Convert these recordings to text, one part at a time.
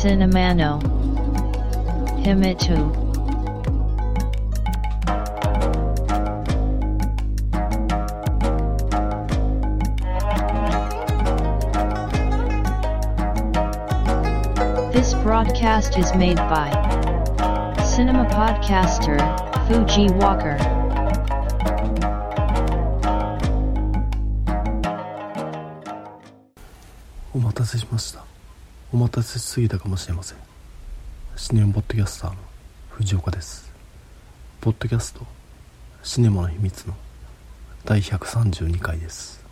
Cinemano Himitu This broadcast is made by Cinema Podcaster Fuji Walker. お待たせしすぎたかもしれません。シネマポッドキャスターの藤岡です。ポッドキャストシネマの秘密の第132回です。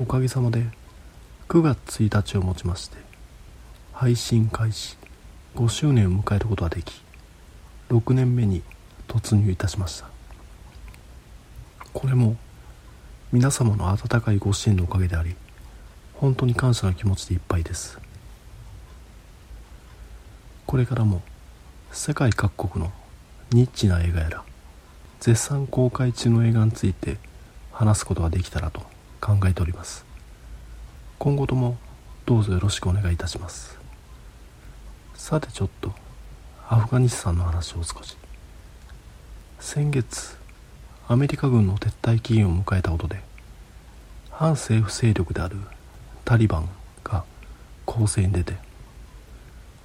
おかげさまで9月1日をもちまして配信開始5周年を迎えることができ6年目に突入いたしました。これも皆様の温かいご支援のおかげであり本当に感謝の気持ちでいっぱいです。これからも世界各国のニッチな映画やら絶賛公開中の映画について話すことができたらと考えております。今後ともどうぞよろしくお願いいたします。さてちょっとアフガニスタンの話を少し。先月アメリカ軍の撤退期限を迎えたことで反政府勢力であるタリバンが攻勢に出て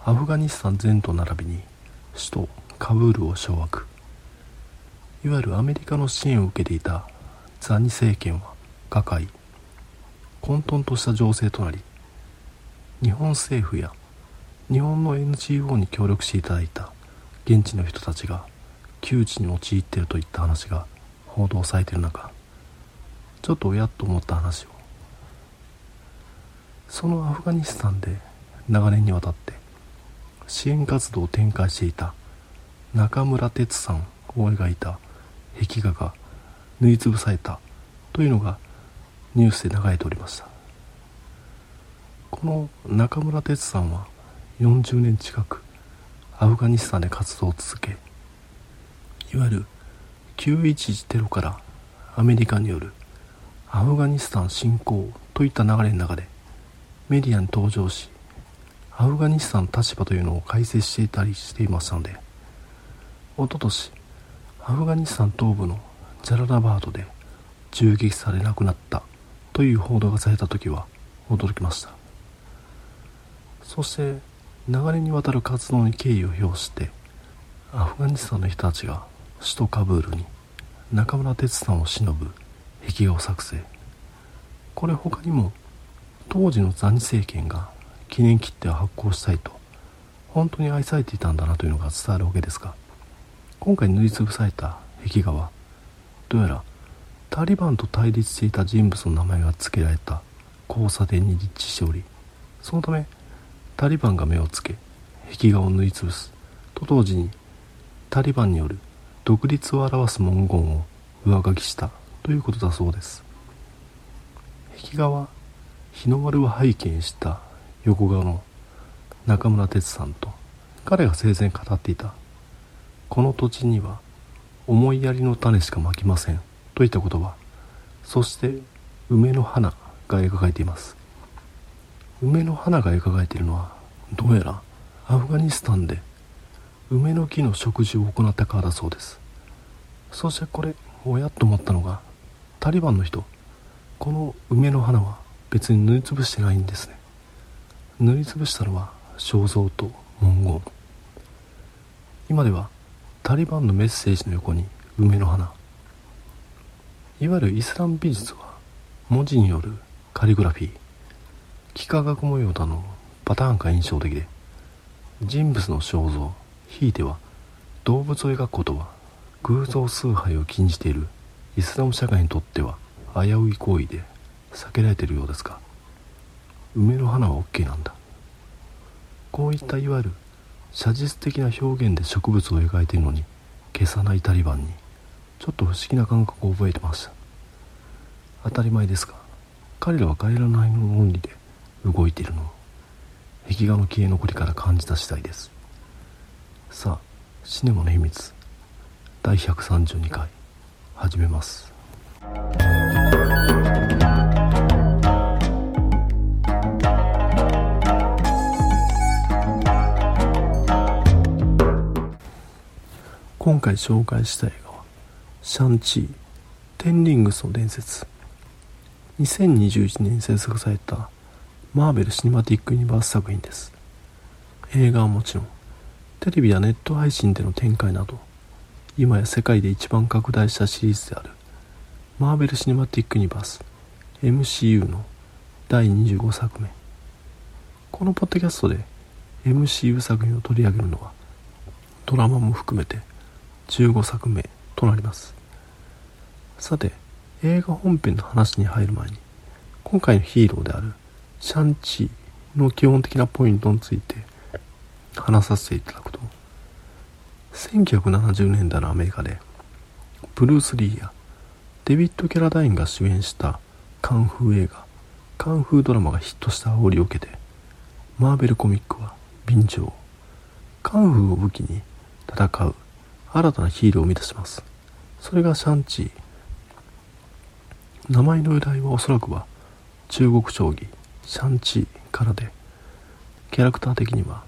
アフガニスタン全土並びに首都カブールを掌握。いわゆるアメリカの支援を受けていたザニ政権は瓦解。混沌とした情勢となり日本政府や日本の NGO に協力していただいた現地の人たちが窮地に陥っているといった話が報道されている中ちょっとおやっと思った話をそのアフガニスタンで長年にわたって支援活動を展開していた中村哲さんを描いた壁画が縫いつぶされたというのがニュースで流れておりました。この中村哲さんは40年近くアフガニスタンで活動を続けいわゆる911テロからアメリカによるアフガニスタン侵攻といった流れの中でメディアに登場しアフガニスタンの立場というのを解説していたりしていましたのでおととしアフガニスタン東部のジャララバードで銃撃され亡くなったという報道がされた時は驚きました。そして長年にわたる活動に敬意を表してアフガニスタンの人たちが首都カブールに中村哲さんを偲ぶ壁画を作成。これ他にも当時のザニ政権が記念切手を発行したいと本当に愛されていたんだなというのが伝わるわけですが今回塗りつぶされた壁画はどうやらタリバンと対立していた人物の名前が付けられた交差点に立地しておりそのためタリバンが目をつけ壁画を縫いつぶす。と同時にタリバンによる独立を表す文言を上書きしたということだそうです。壁画は日の丸を背景にした横顔の中村哲さんと彼が生前語っていたこの土地には思いやりの種しかまきませんといった言葉そして梅の花が描かれています。梅の花が描かれているのはどうやらアフガニスタンで梅の木の植樹を行ったからだそうです。そしてこれおやと思ったのがタリバンの人この梅の花は別に塗りつぶしてないんですね。塗りつぶしたのは肖像と文言。今ではタリバンのメッセージの横に梅の花。いわゆるイスラム美術は文字によるカリグラフィー。幾何学模様などのパターンが印象的で人物の肖像ひいては動物を描くことは偶像崇拝を禁じているイスラム社会にとっては危うい行為で避けられてるようですが梅の花は OK なんだ。こういったいわゆる写実的な表現で植物を描いているのに消さないタリバンにちょっと不思議な感覚を覚えてました当たり前ですが彼らは帰らないの論理で動いているのを壁画の消え残りから感じた次第です。さあシネマの秘密第132回始めます。今回紹介した映画はシャンチーテンリングスの伝説。2021年に制作されたマーベル・シネマティック・ユニバース作品です。映画はもちろんテレビやネット配信での展開など今や世界で一番拡大したシリーズであるマーベル・シネマティック・ユニバース MCU の第25作目。このポッドキャストで MCU 作品を取り上げるのはドラマも含めて15作目となります。さて映画本編の話に入る前に今回のヒーローであるシャンチーの基本的なポイントについて話させていただくと1970年代のアメリカでブルース・リーやデビッド・キャラダインが主演したカンフー映画カンフードラマがヒットした煽りを受けてマーベルコミックは便乗。カンフーを武器に戦う新たなヒーローを生み出します。それがシャンチー。名前の由来はおそらくは中国将棋シャンチーからでキャラクター的には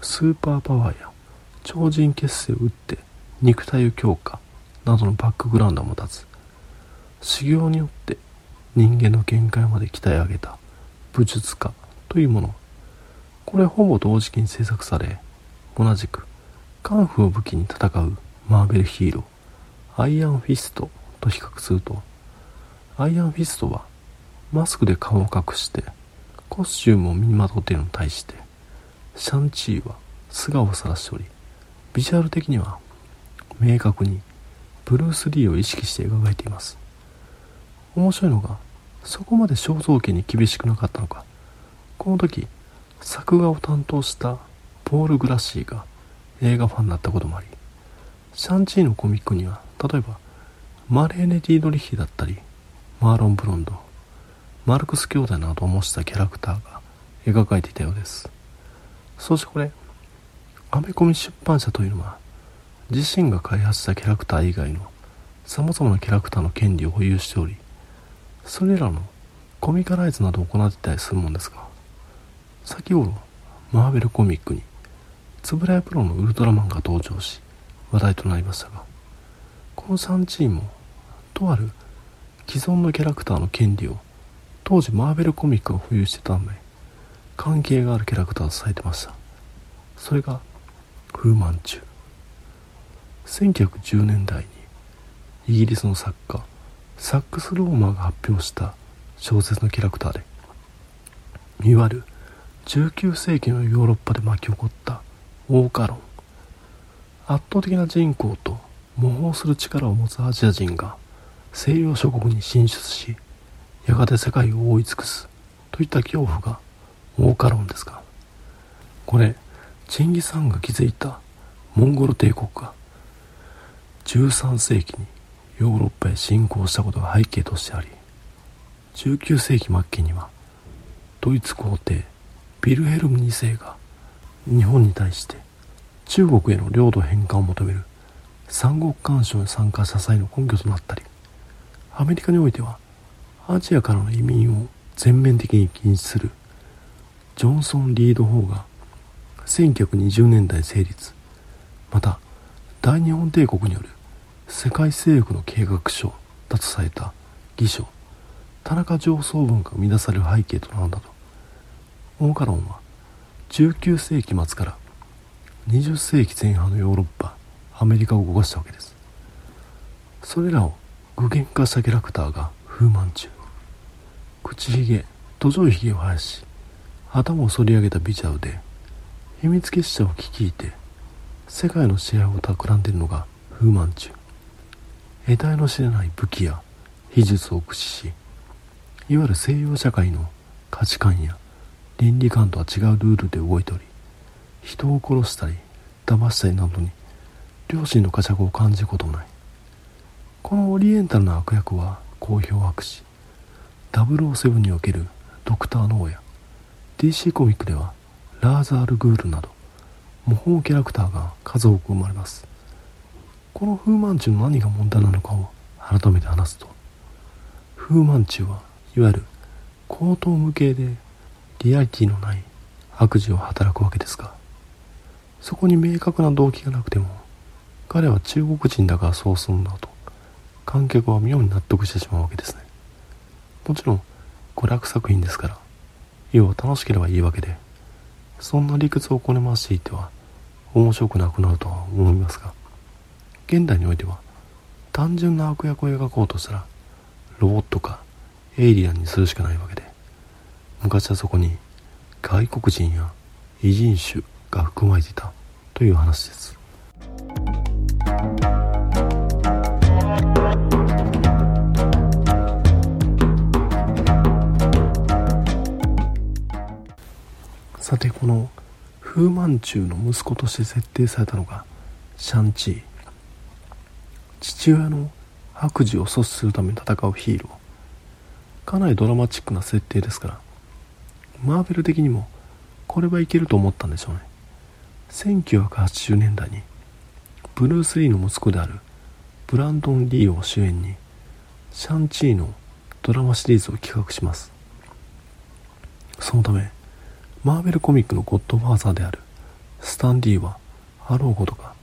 スーパーパワーや超人結成を打って肉体を強化などのバックグラウンドを持たず修行によって人間の限界まで鍛え上げた武術家というもの。これほぼ同時期に制作され同じくカンフーを武器に戦うマーベルヒーローアイアンフィストと比較するとアイアンフィストはマスクで顔を隠してコスチュームを身にまとっているのに対してシャンチーは素顔を晒しておりビジュアル的には明確にブルース・リーを意識して描かれています。面白いのがそこまで肖像権に厳しくなかったのか。この時作画を担当したポール・グラッシーが映画ファンになったこともありシャンチーのコミックには例えばマレーネ・ディードリヒだったりマーロン・ブロンドマルクス兄弟などを模したキャラクターが描かれていたようです。そしてこれアメコミ出版社というのは自身が開発したキャラクター以外の様々なキャラクターの権利を保有しておりそれらのコミカライズなどを行っていたりするもんですが先ほどマーベルコミックに円谷プロのウルトラマンが登場し話題となりましたがこの3チームもとある既存のキャラクターの権利を当時マーベルコミックが保有してたため関係があるキャラクターとされてました。それがフーマンチュ1910年代にイギリスの作家サックス・ローマーが発表した小説のキャラクターでいわゆる19世紀のヨーロッパで巻き起こった大化論。圧倒的な人口と模倣する力を持つアジア人が西洋諸国に進出しやがて世界を覆い尽くすといった恐怖が大化論ですが。これチンギス・ハンが築いたモンゴル帝国が13世紀にヨーロッパへ侵攻したことが背景としてあり19世紀末期にはドイツ皇帝ビルヘルム2世が日本に対して中国への領土返還を求める。三国干渉に参加した際の根拠となったり。アメリカにおいてはアジアからの移民を全面的に禁止する。ジョンソン・リード法が1920年代成立。また大日本帝国による世界征服の計画書だとされた義書田中上層文が生み出される背景となるんだと大カ論は19世紀末から20世紀前半のヨーロッパアメリカを動かしたわけです。それらを具現化したキャラクターが風満中口ひげ土壌ひげを生やし頭を反り上げたビジュアルで秘密結社を率いて世界の支配を企んでいるのが風満中得体の知れない武器や秘術を駆使しいわゆる西洋社会の価値観や倫理観とは違うルールで動いており人を殺したり騙したりなどに良心の呵責を感じることもない。このオリエンタルな悪役は好評を博し007におけるドクター・ノーや DC コミックではラーザール・グールなど模倣キャラクターが数多く生まれます。この風満中の何が問題なのかを改めて話すと風満中はいわゆる高等無形でリアリティのない悪事を働くわけですがそこに明確な動機がなくても彼は中国人だからそうするんだと観客は妙に納得してしまうわけですね。もちろん娯楽作品ですから要は楽しければいいわけでそんな理屈をこね回していては面白くなくなるとは思いますが現代においては単純な悪役を描こうとしたらロボットかエイリアンにするしかないわけで昔はそこに外国人や異人種が含まれていたという話です。さてこの風満中の息子として設定されたのがシャンチー。父親の悪事を阻止するために戦うヒーロー。かなりドラマチックな設定ですからマーベル的にもこれはいけると思ったんでしょうね。1980年代にブルース・リーの息子であるブランドン・リーを主演にシャンチーのドラマシリーズを企画します。そのためマーベルコミックのゴッドファーザーであるスタン・リーはあろうことか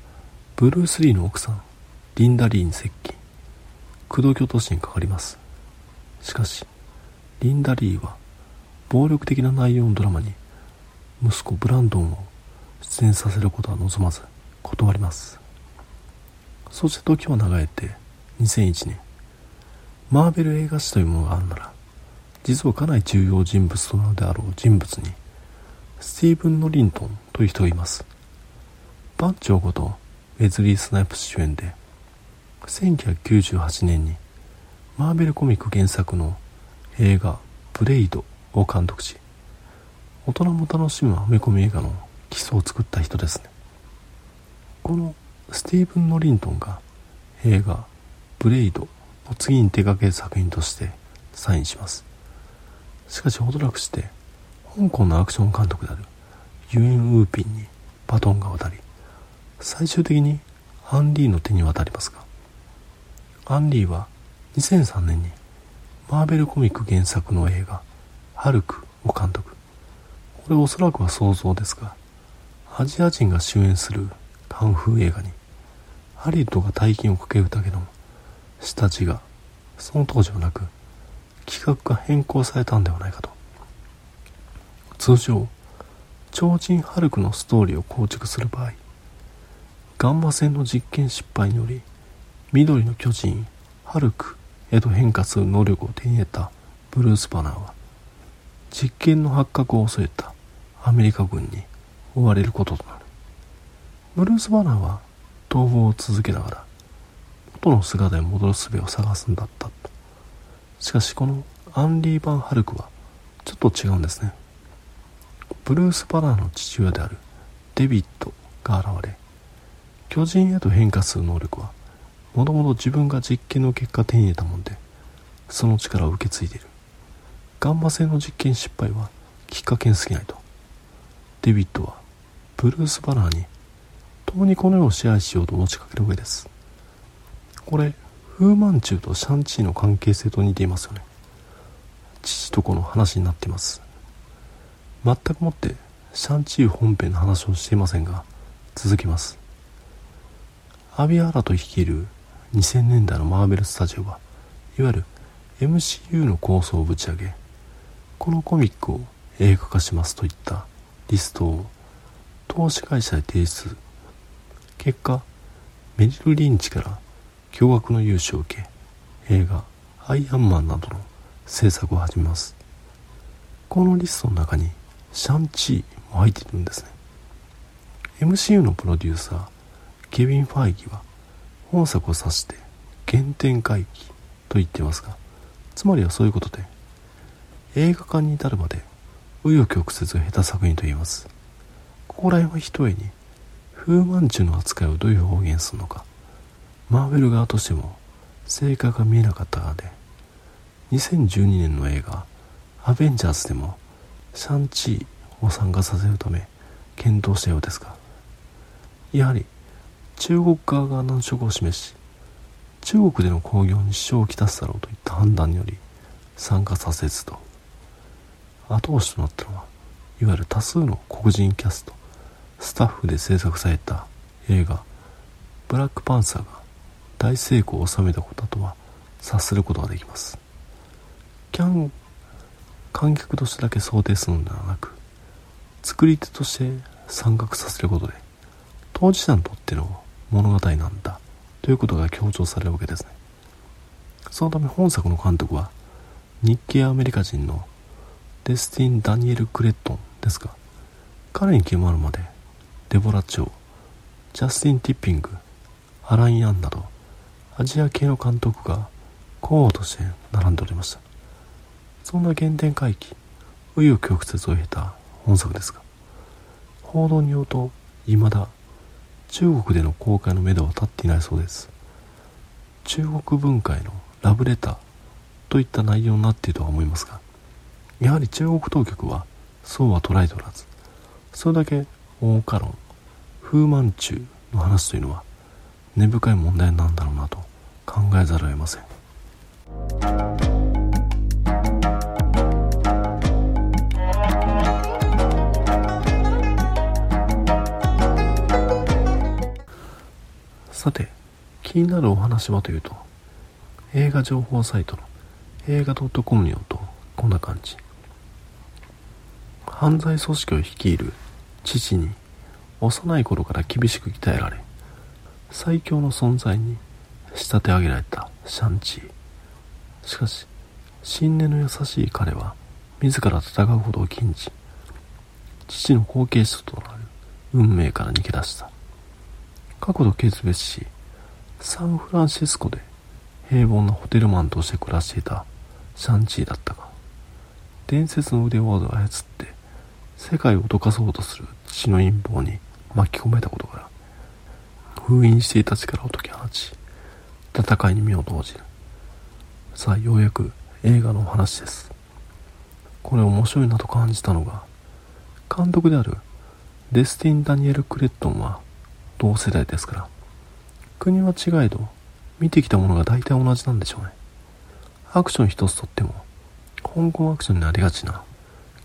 ブルース・リーの奥さんリンダ・リーに接近口説き落としにかかります。しかしリンダ・リーは暴力的な内容のドラマに息子ブランドンを出演させることは望まず断ります。そして時は流れて2001年マーベル映画史というものがあるなら実はかなり重要人物となるであろう人物にスティーブン・ノリントンという人がいます。番長ことウェズリー・スナイプス主演で1998年にマーベルコミック原作の映画「ブレイド」を監督し大人も楽しむアメコミ映画の基礎を作った人ですね。このスティーブン・ノリントンが映画「ブレイド」の次に手掛ける作品としてサインします。しかし程なくして香港のアクション監督であるユン・ウーピンにバトンが渡り最終的にアン・リーの手に渡りますがアン・リーは2003年にマーベルコミック原作の映画「ハルク」を監督。これおそらくは想像ですがアジア人が主演するカンフー映画にハリウッドが大金をかけるだけの下地がその当時はなく企画が変更されたんではないかと。通常超人ハルクのストーリーを構築する場合ガンマ線の実験失敗により緑の巨人ハルクへと変化する能力を手に入れたブルース・バナーは実験の発覚を恐れたアメリカ軍に追われることとなる。ブルース・バナーは逃亡を続けながら元の姿へ戻る術を探すんだったと。しかしこのアンリー・バン・ハルクはちょっと違うんですね。ブルース・バナーの父親であるデビッドが現れ巨人へと変化する能力はもともと自分が実験の結果手に入れたもんでその力を受け継いでいる。ガンマ線の実験失敗はきっかけに過ぎないと。デビッドはブルース・バナーに共にこの世を支配しようと持ちかける上です。これフーマンチューとシャンチーの関係性と似ていますよね。父と子の話になっています。全くもってシャンチー本編の話をしていませんが続きます。アビアーラと率いる2000年代のマーベルスタジオはいわゆる MCU の構想をぶち上げこのコミックを映画化しますといったリストを投資会社へ提出。結果メリル・リンチから驚愕の融資を受け映画「アイアンマン」などの制作を始めます。このリストの中にシャンチーも入っているんですね。MCU のプロデューサーケビン・ファイギは本作を指して原点回帰と言ってますがつまりはそういうことで映画館に至るまで紆余曲折が下手作品と言えます。ここら辺はひとえに風満中の扱いをどういう表現するのか。マーベル側としても成果が見えなかった側で。2012年の映画「アベンジャーズ」でもシャンチーを参加させるため検討したようですが。やはり中国側が難色を示し中国での興行に支障をきたすだろうといった判断により参加させずと。後押しとなったのはいわゆる多数の黒人キャスト。スタッフで制作された映画「ブラックパンサーが大成功を収めたことだとは察することができます。キャン観客としてだけ想定するのではなく作り手として参画させることで当事者にとっての物語なんだということが強調されるわけですね。そのため本作の監督は日系アメリカ人のデスティン・ダニエル・クレットンですが彼に決まるまでデボラ・チョウジャスティン・ティッピングアラン・ヤンなどアジア系の監督が候補として並んでおりました。そんな原点回帰紆余曲折を経た本作ですが報道によると未だ中国での公開のめどは立っていないそうです。中国文化へのラブレターといった内容になっているとは思いますがやはり中国当局はそうは捉えておらずそれだけ大花論。風満中の話というのは根深い問題なんだろうなと考えざるを得ません。さて気になるお話はというと映画情報サイトの映画 .com によるとこんな感じ。犯罪組織を率いる父に幼い頃から厳しく鍛えられ最強の存在に仕立て上げられたシャンチー。しかし信念の優しい彼は自ら戦うほどを禁じ父の後継者となる運命から逃げ出した。過去と決別しサンフランシスコで平凡なホテルマンとして暮らしていたシャンチーだったが伝説の腕を操って世界を脅かそうとする父の陰謀に巻き込めたことから封印していた力を解き放ち戦いに身を投じる。さあようやく映画のお話です。これ面白いなと感じたのが監督であるデスティン・ダニエル・クレットンは同世代ですから国は違えど見てきたものが大体同じなんでしょうね。アクション一つとっても香港アクションになりがちな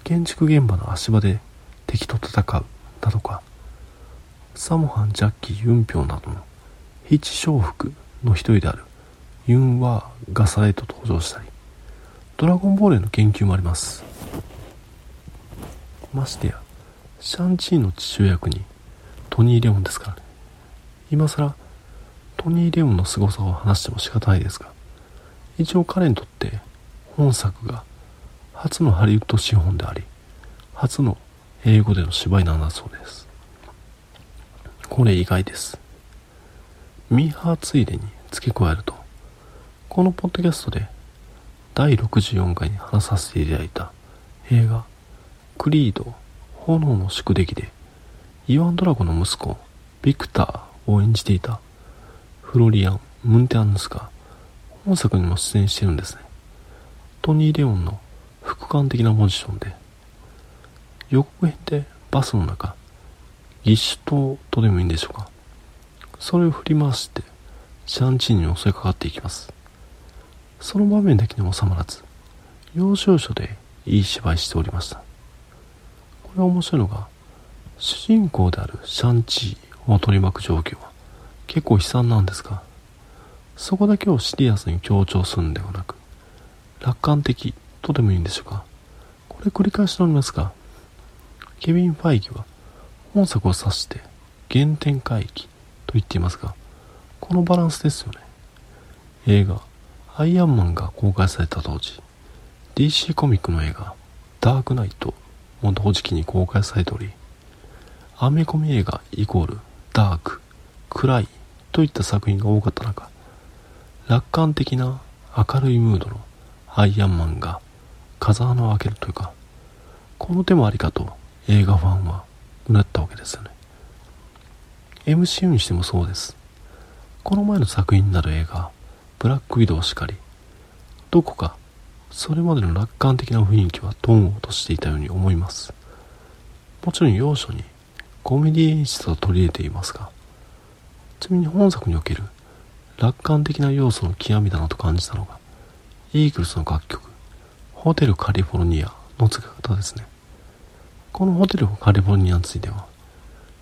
建築現場の足場で敵と戦う。だとか。サモハン・ジャッキー・ユンピョンなどの七小福の一人である。ユン・ワーがさらと登場したり。ドラゴンボールへの研究もあります。ましてやシャンチーの父親役にトニー・レオンですからね。今更トニー・レオンの凄さを話しても仕方ないですが一応彼にとって本作が初のハリウッド資本であり初の英語での芝居なんだそうです。これ意外です。ミーハーついでに付け加えるとこのポッドキャストで第64回に話させていただいた映画クリード炎の宿敵でイワン・ドラゴの息子ビクターを演じていたフロリアン・ムンテアンヌスが本作にも出演してるんですね。トニー・レオンの副官的なポジションで予告編でバスの中ギッシュ島とでもいいんでしょうか。それを振り回してシャンチーに襲いかかっていきます。その場面だけに収まらず要所要所でいい芝居しておりました。これは面白いのが主人公であるシャンチーを取り巻く状況は結構悲惨なんですが、そこだけをシリアスに強調するんではなく、楽観的とでもいいんでしょうか。これ繰り返しておりますが、ケビン・ファイギは本作を指して原点回帰と言っていますが、このバランスですよね。映画、アイアンマンが公開された当時、DC コミックの映画、ダークナイトも同時期に公開されており、アメコミ映画イコールダーク、暗いといった作品が多かった中、楽観的な明るいムードのアイアンマンが風穴を開けるというか、この手もありかと映画ファンはうなったわけですよね。MCU にしてもそうです。この前の作品になる映画、ブラックウィドウしかり、どこかそれまでの楽観的な雰囲気はトーンを落としていたように思います。もちろん要所にコメディ演出を取り入れていますが、ちなみに本作における楽観的な要素の極みだなと感じたのが、イーグルスの楽曲、ホテルカリフォルニアの付け方ですね。このホテルカリフォルニアについては、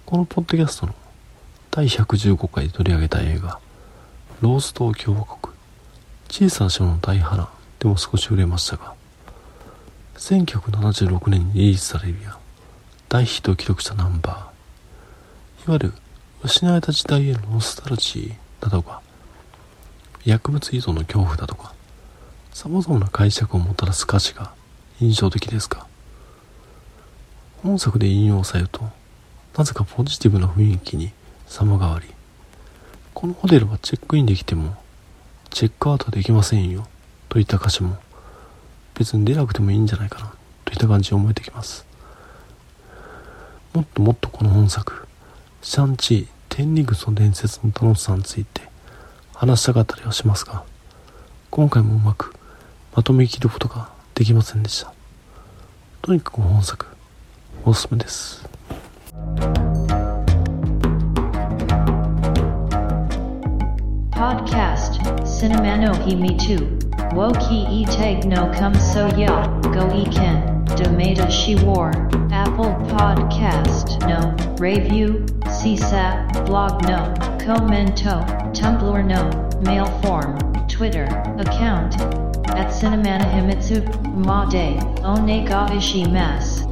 このポッドキャストの第115回で取り上げた映画「ロースト共和国小さな城の大波乱」でも少し売れましたが1976年にリリースされるや大ヒットを記録したナンバーいわゆる失われた時代へのノスタルジーだとか薬物依存の恐怖だとか様々な解釈をもたらす歌詞が印象的ですが本作で引用されるとなぜかポジティブな雰囲気に様変わり。このホテルはチェックインできてもチェックアウトできませんよといった歌詞も別に出なくてもいいんじゃないかなといった感じに思えてきます。もっともっとこの本作シャンチー天リグスの伝説の楽しさについて話したかったりはしますが今回もうまくまとめきることができませんでした。とにかく本作 Osmodis. Podcast, Cinemano he me too. Woki e tag no come so ya, go e ken, domata she war, Apple Podcast no, review, CSAP, blog no, commento, Tumblr no, mail form, Twitter, account, at Cinemana Himitsu, Made, Onega Ishi Mas.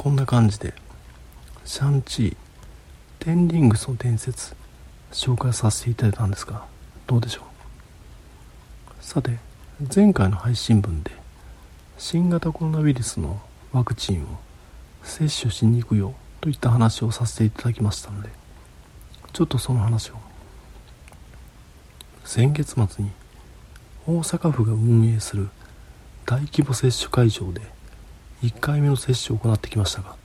こんな感じで。シャンチーテンリングスの伝説。紹介させていただいたんですがどうでしょう。さて前回の配信分で新型コロナウイルスのワクチンを接種しに行くよといった話をさせていただきましたのでちょっとその話を。先月末に大阪府が運営する大規模接種会場で1回目の接種を行ってきましたが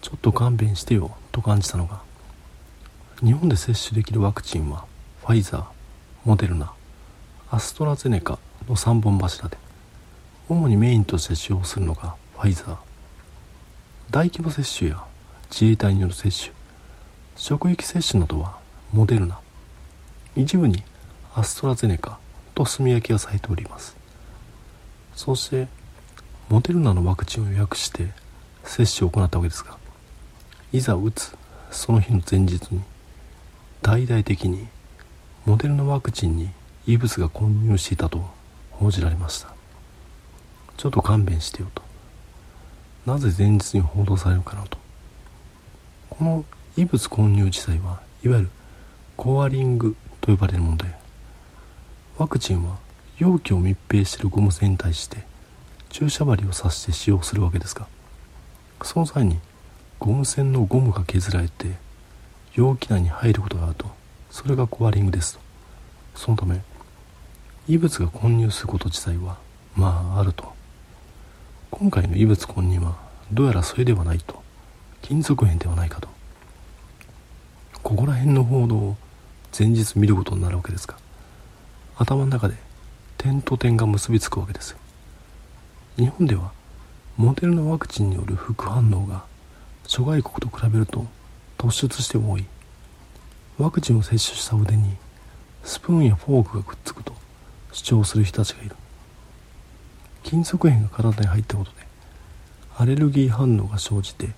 ちょっと勘弁してよと感じたのが日本で接種できるワクチンはファイザーモデルナアストラゼネカの3本柱で主にメインとして使用するのがファイザー。大規模接種や自衛隊による接種職域接種などはモデルナ。一部にアストラゼネカと炭焼きがされております。そしてモデルナのワクチンを予約して接種を行ったわけですがいざ打つその日の前日に大々的にモデルナワクチンに異物が混入していたと報じられました。ちょっと勘弁してよと。なぜ前日に報道されるかなと。この異物混入自体はいわゆるコアリングと呼ばれるものでワクチンは容器を密閉しているゴム栓に対して注射針を刺して使用するわけですがその際にゴム栓のゴムが削られて容器内に入ることがあるとそれがコアリングですと。そのため異物が混入すること自体はまああると。今回の異物混入はどうやらそれではないと。金属片ではないかと。ここら辺の報道を前日見ることになるわけですが頭の中で点と点が結びつくわけですよ。日本ではモデルナワクチンによる副反応が諸外国と比べると突出して多い。ワクチンを接種した腕にスプーンやフォークがくっつくと主張する人たちがいる。金属片が体に入ったことでアレルギー反応が生じて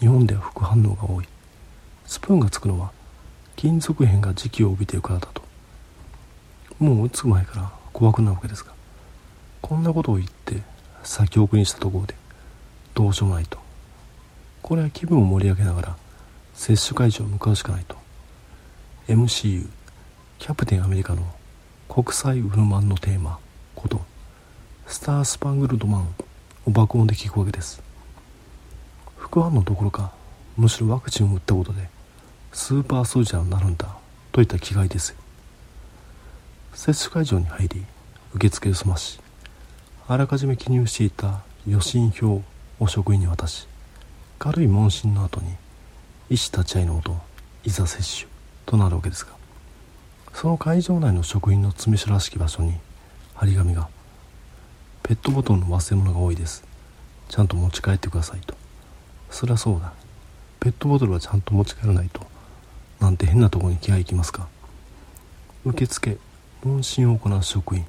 日本では副反応が多い。スプーンがつくのは金属片が時期を帯びているからだと。もう打つ前から怖くなるわけですがこんなことを言って先送りにしたところでどうしようもないと。これは気分を盛り上げながら接種会場を向かうしかないと。MCU キャプテンアメリカの国際ウルマンのテーマことスタースパングルドマンを爆音で聞くわけです。副反応どころかむしろワクチンを打ったことでスーパーソルジャーになるんだといった気概です。接種会場に入り受付を済ましあらかじめ記入していた予診票を職員に渡し軽い問診の後に医師立ち会いのもといざ接種となるわけですがその会場内の職員の詰め所らしき場所に張り紙が「ペットボトルの忘れ物が多いです。ちゃんと持ち帰ってください」と。そりゃそうだ。ペットボトルはちゃんと持ち帰らないと。なんて変なとこに気が行きますか。受付問診を行う職員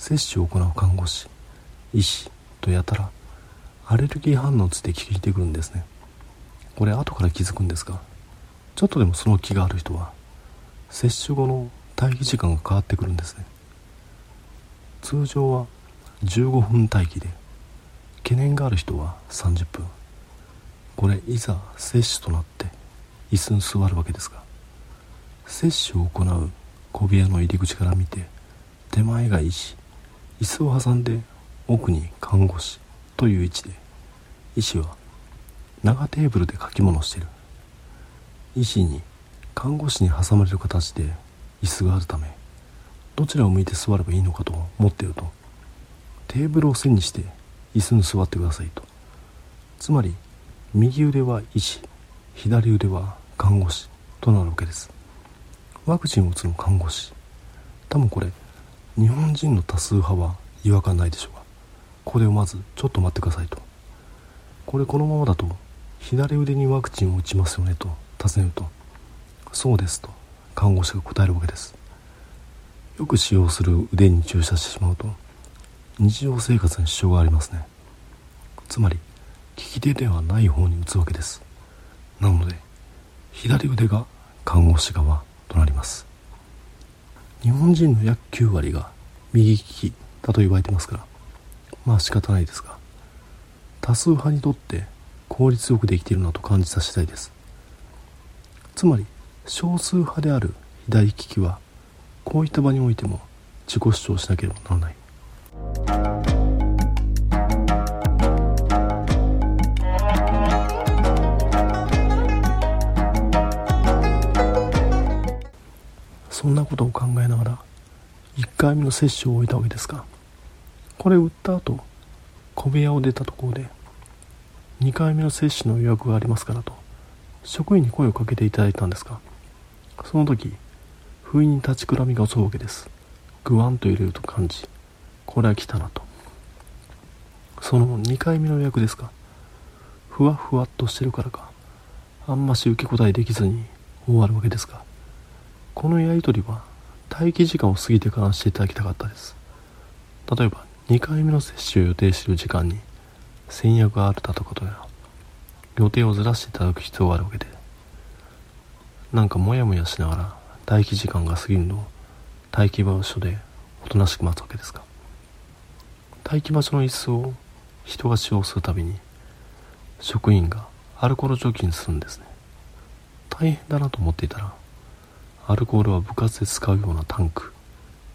接種を行う看護師医師とやたらアレルギー反応につって聞いてくるんですね。これ後から気づくんですがちょっとでもその気がある人は接種後の待機時間が変わってくるんですね。通常は15分待機で懸念がある人は30分。これいざ接種となって椅子に座るわけですが接種を行う小部屋の入り口から見て手前が医師椅子を挟んで奥に看護師という位置で医師は長テーブルで書き物している。医師に看護師に挟まれる形で椅子があるためどちらを向いて座ればいいのかと思っているとテーブルを背にして椅子に座ってくださいと。つまり右腕は医師左腕は看護師となるわけです。ワクチンを打つの看護師。多分これ日本人の多数派は違和感ないでしょうがここでまずちょっと待ってくださいと。これこのままだと左腕にワクチンを打ちますよねと尋ねるとそうですと看護師が答えるわけです。よく使用する腕に注射してしまうと日常生活に支障がありますね。つまり利き手ではない方に打つわけです。なので左腕が看護師側となります。日本人の約9割が右利きだと言われてますからまあ仕方ないですが多数派にとって効率よくできているなと感じた次第です。つまり少数派である左利きはこういった場においても自己主張しなければならない。そんなことを考えながら1回目の接種を終えたわけですがこれ打った後小部屋を出たところで2回目の接種の予約がありますからと職員に声をかけていただいたんですがその時不意に立ちくらみが襲うわけです。グワンと入れると感じこれは来たなと。その2回目の予約ですか。ふわふわっとしてるからかあんまし受け答えできずに終わるわけですがこのやり取りは待機時間を過ぎてからしていただきたかったです。例えば2回目の接種を予定している時間に先約があるだとかとや予定をずらしていただく必要があるわけでなんかモヤモヤしながら待機時間が過ぎるのを待機場所でおとなしく待つわけですか。待機場所の椅子を人が使用するたびに職員がアルコール除菌するんですね。大変だなと思っていたらアルコールは部活で使うようなタンク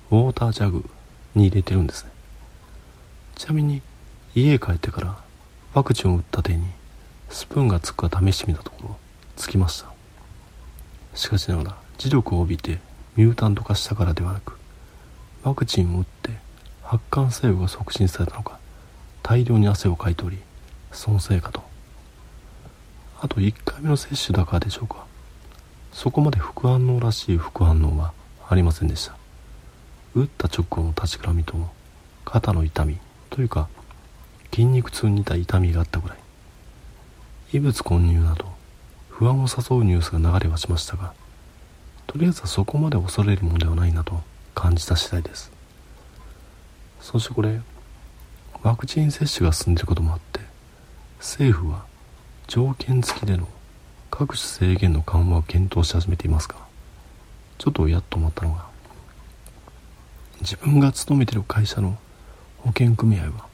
ウォータージャグに入れてるんですね。ちなみに家へ帰ってからワクチンを打った手にスプーンがつくか試してみたところつきました。しかしながら磁力を帯びてミュータント化したからではなくワクチンを打って発汗作用が促進されたのか大量に汗をかいておりそのせいかと。あと1回目の接種だからでしょうか。そこまで副反応らしい副反応はありませんでした。打った直後の立ちくらみと肩の痛みというか筋肉痛に似た痛みがあったぐらい。異物混入など不安を誘うニュースが流れはしましたがとりあえずはそこまで恐れるものではないなと感じた次第です。そしてこれワクチン接種が進んでいることもあって政府は条件付きでの各種制限の緩和を検討し始めていますがちょっとやっと思ったのが自分が勤めてる会社の保険組合は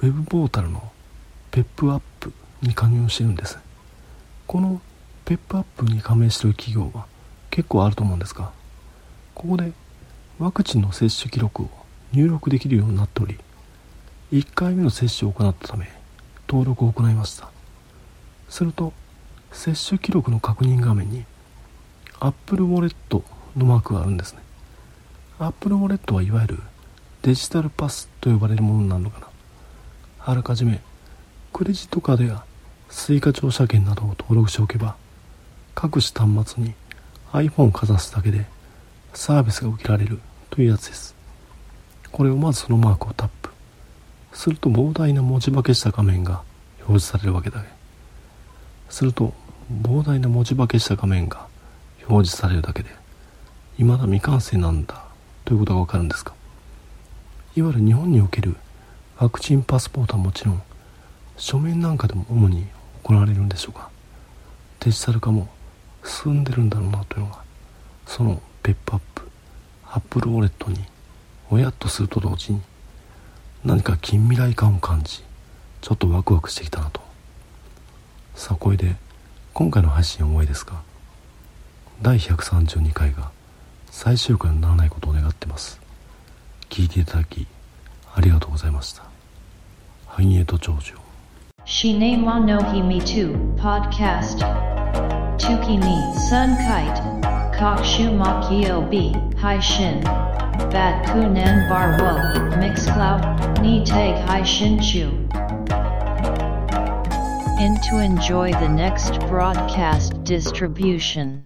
ウェブポータルのペップアップに加入してるんです。このペップアップに加盟してる企業は結構あると思うんですがここでワクチンの接種記録を入力できるようになっており1回目の接種を行ったため登録を行いました。すると接種記録の確認画面に Apple Wallet のマークがあるんですね。Apple Wallet はいわゆるデジタルパスと呼ばれるものなのかな。あらかじめクレジットカードや追加乗車券などを登録しておけば各種端末に iPhone をかざすだけでサービスが受けられるというやつです。これをまずそのマークをタップ。すると膨大な文字化けした画面が表示されるわけだね。すると膨大な文字化けした画面が表示されるだけで未だ未完成なんだ。ということがわかるんですか？いわゆる日本におけるワクチンパスポートはもちろん書面なんかでも主に行われるんでしょうか？デジタル化も進んでるんだろうなというのがそのペップアップアップルウォレットにおやっとすると同時に何か近未来感を感じちょっとワクワクしてきたなと。さあこれで今回の配信終わりですか？第132回が最終回にならないことを願ってます。聞いていただきありがとうございました。繁栄と長寿シネマノヒミトゥポッドキャストトゥキニサンカイト各種マキヨビ配信バックネンバーウォーミックスクラウドにて配信中 In to enjoy the next broadcast distribution.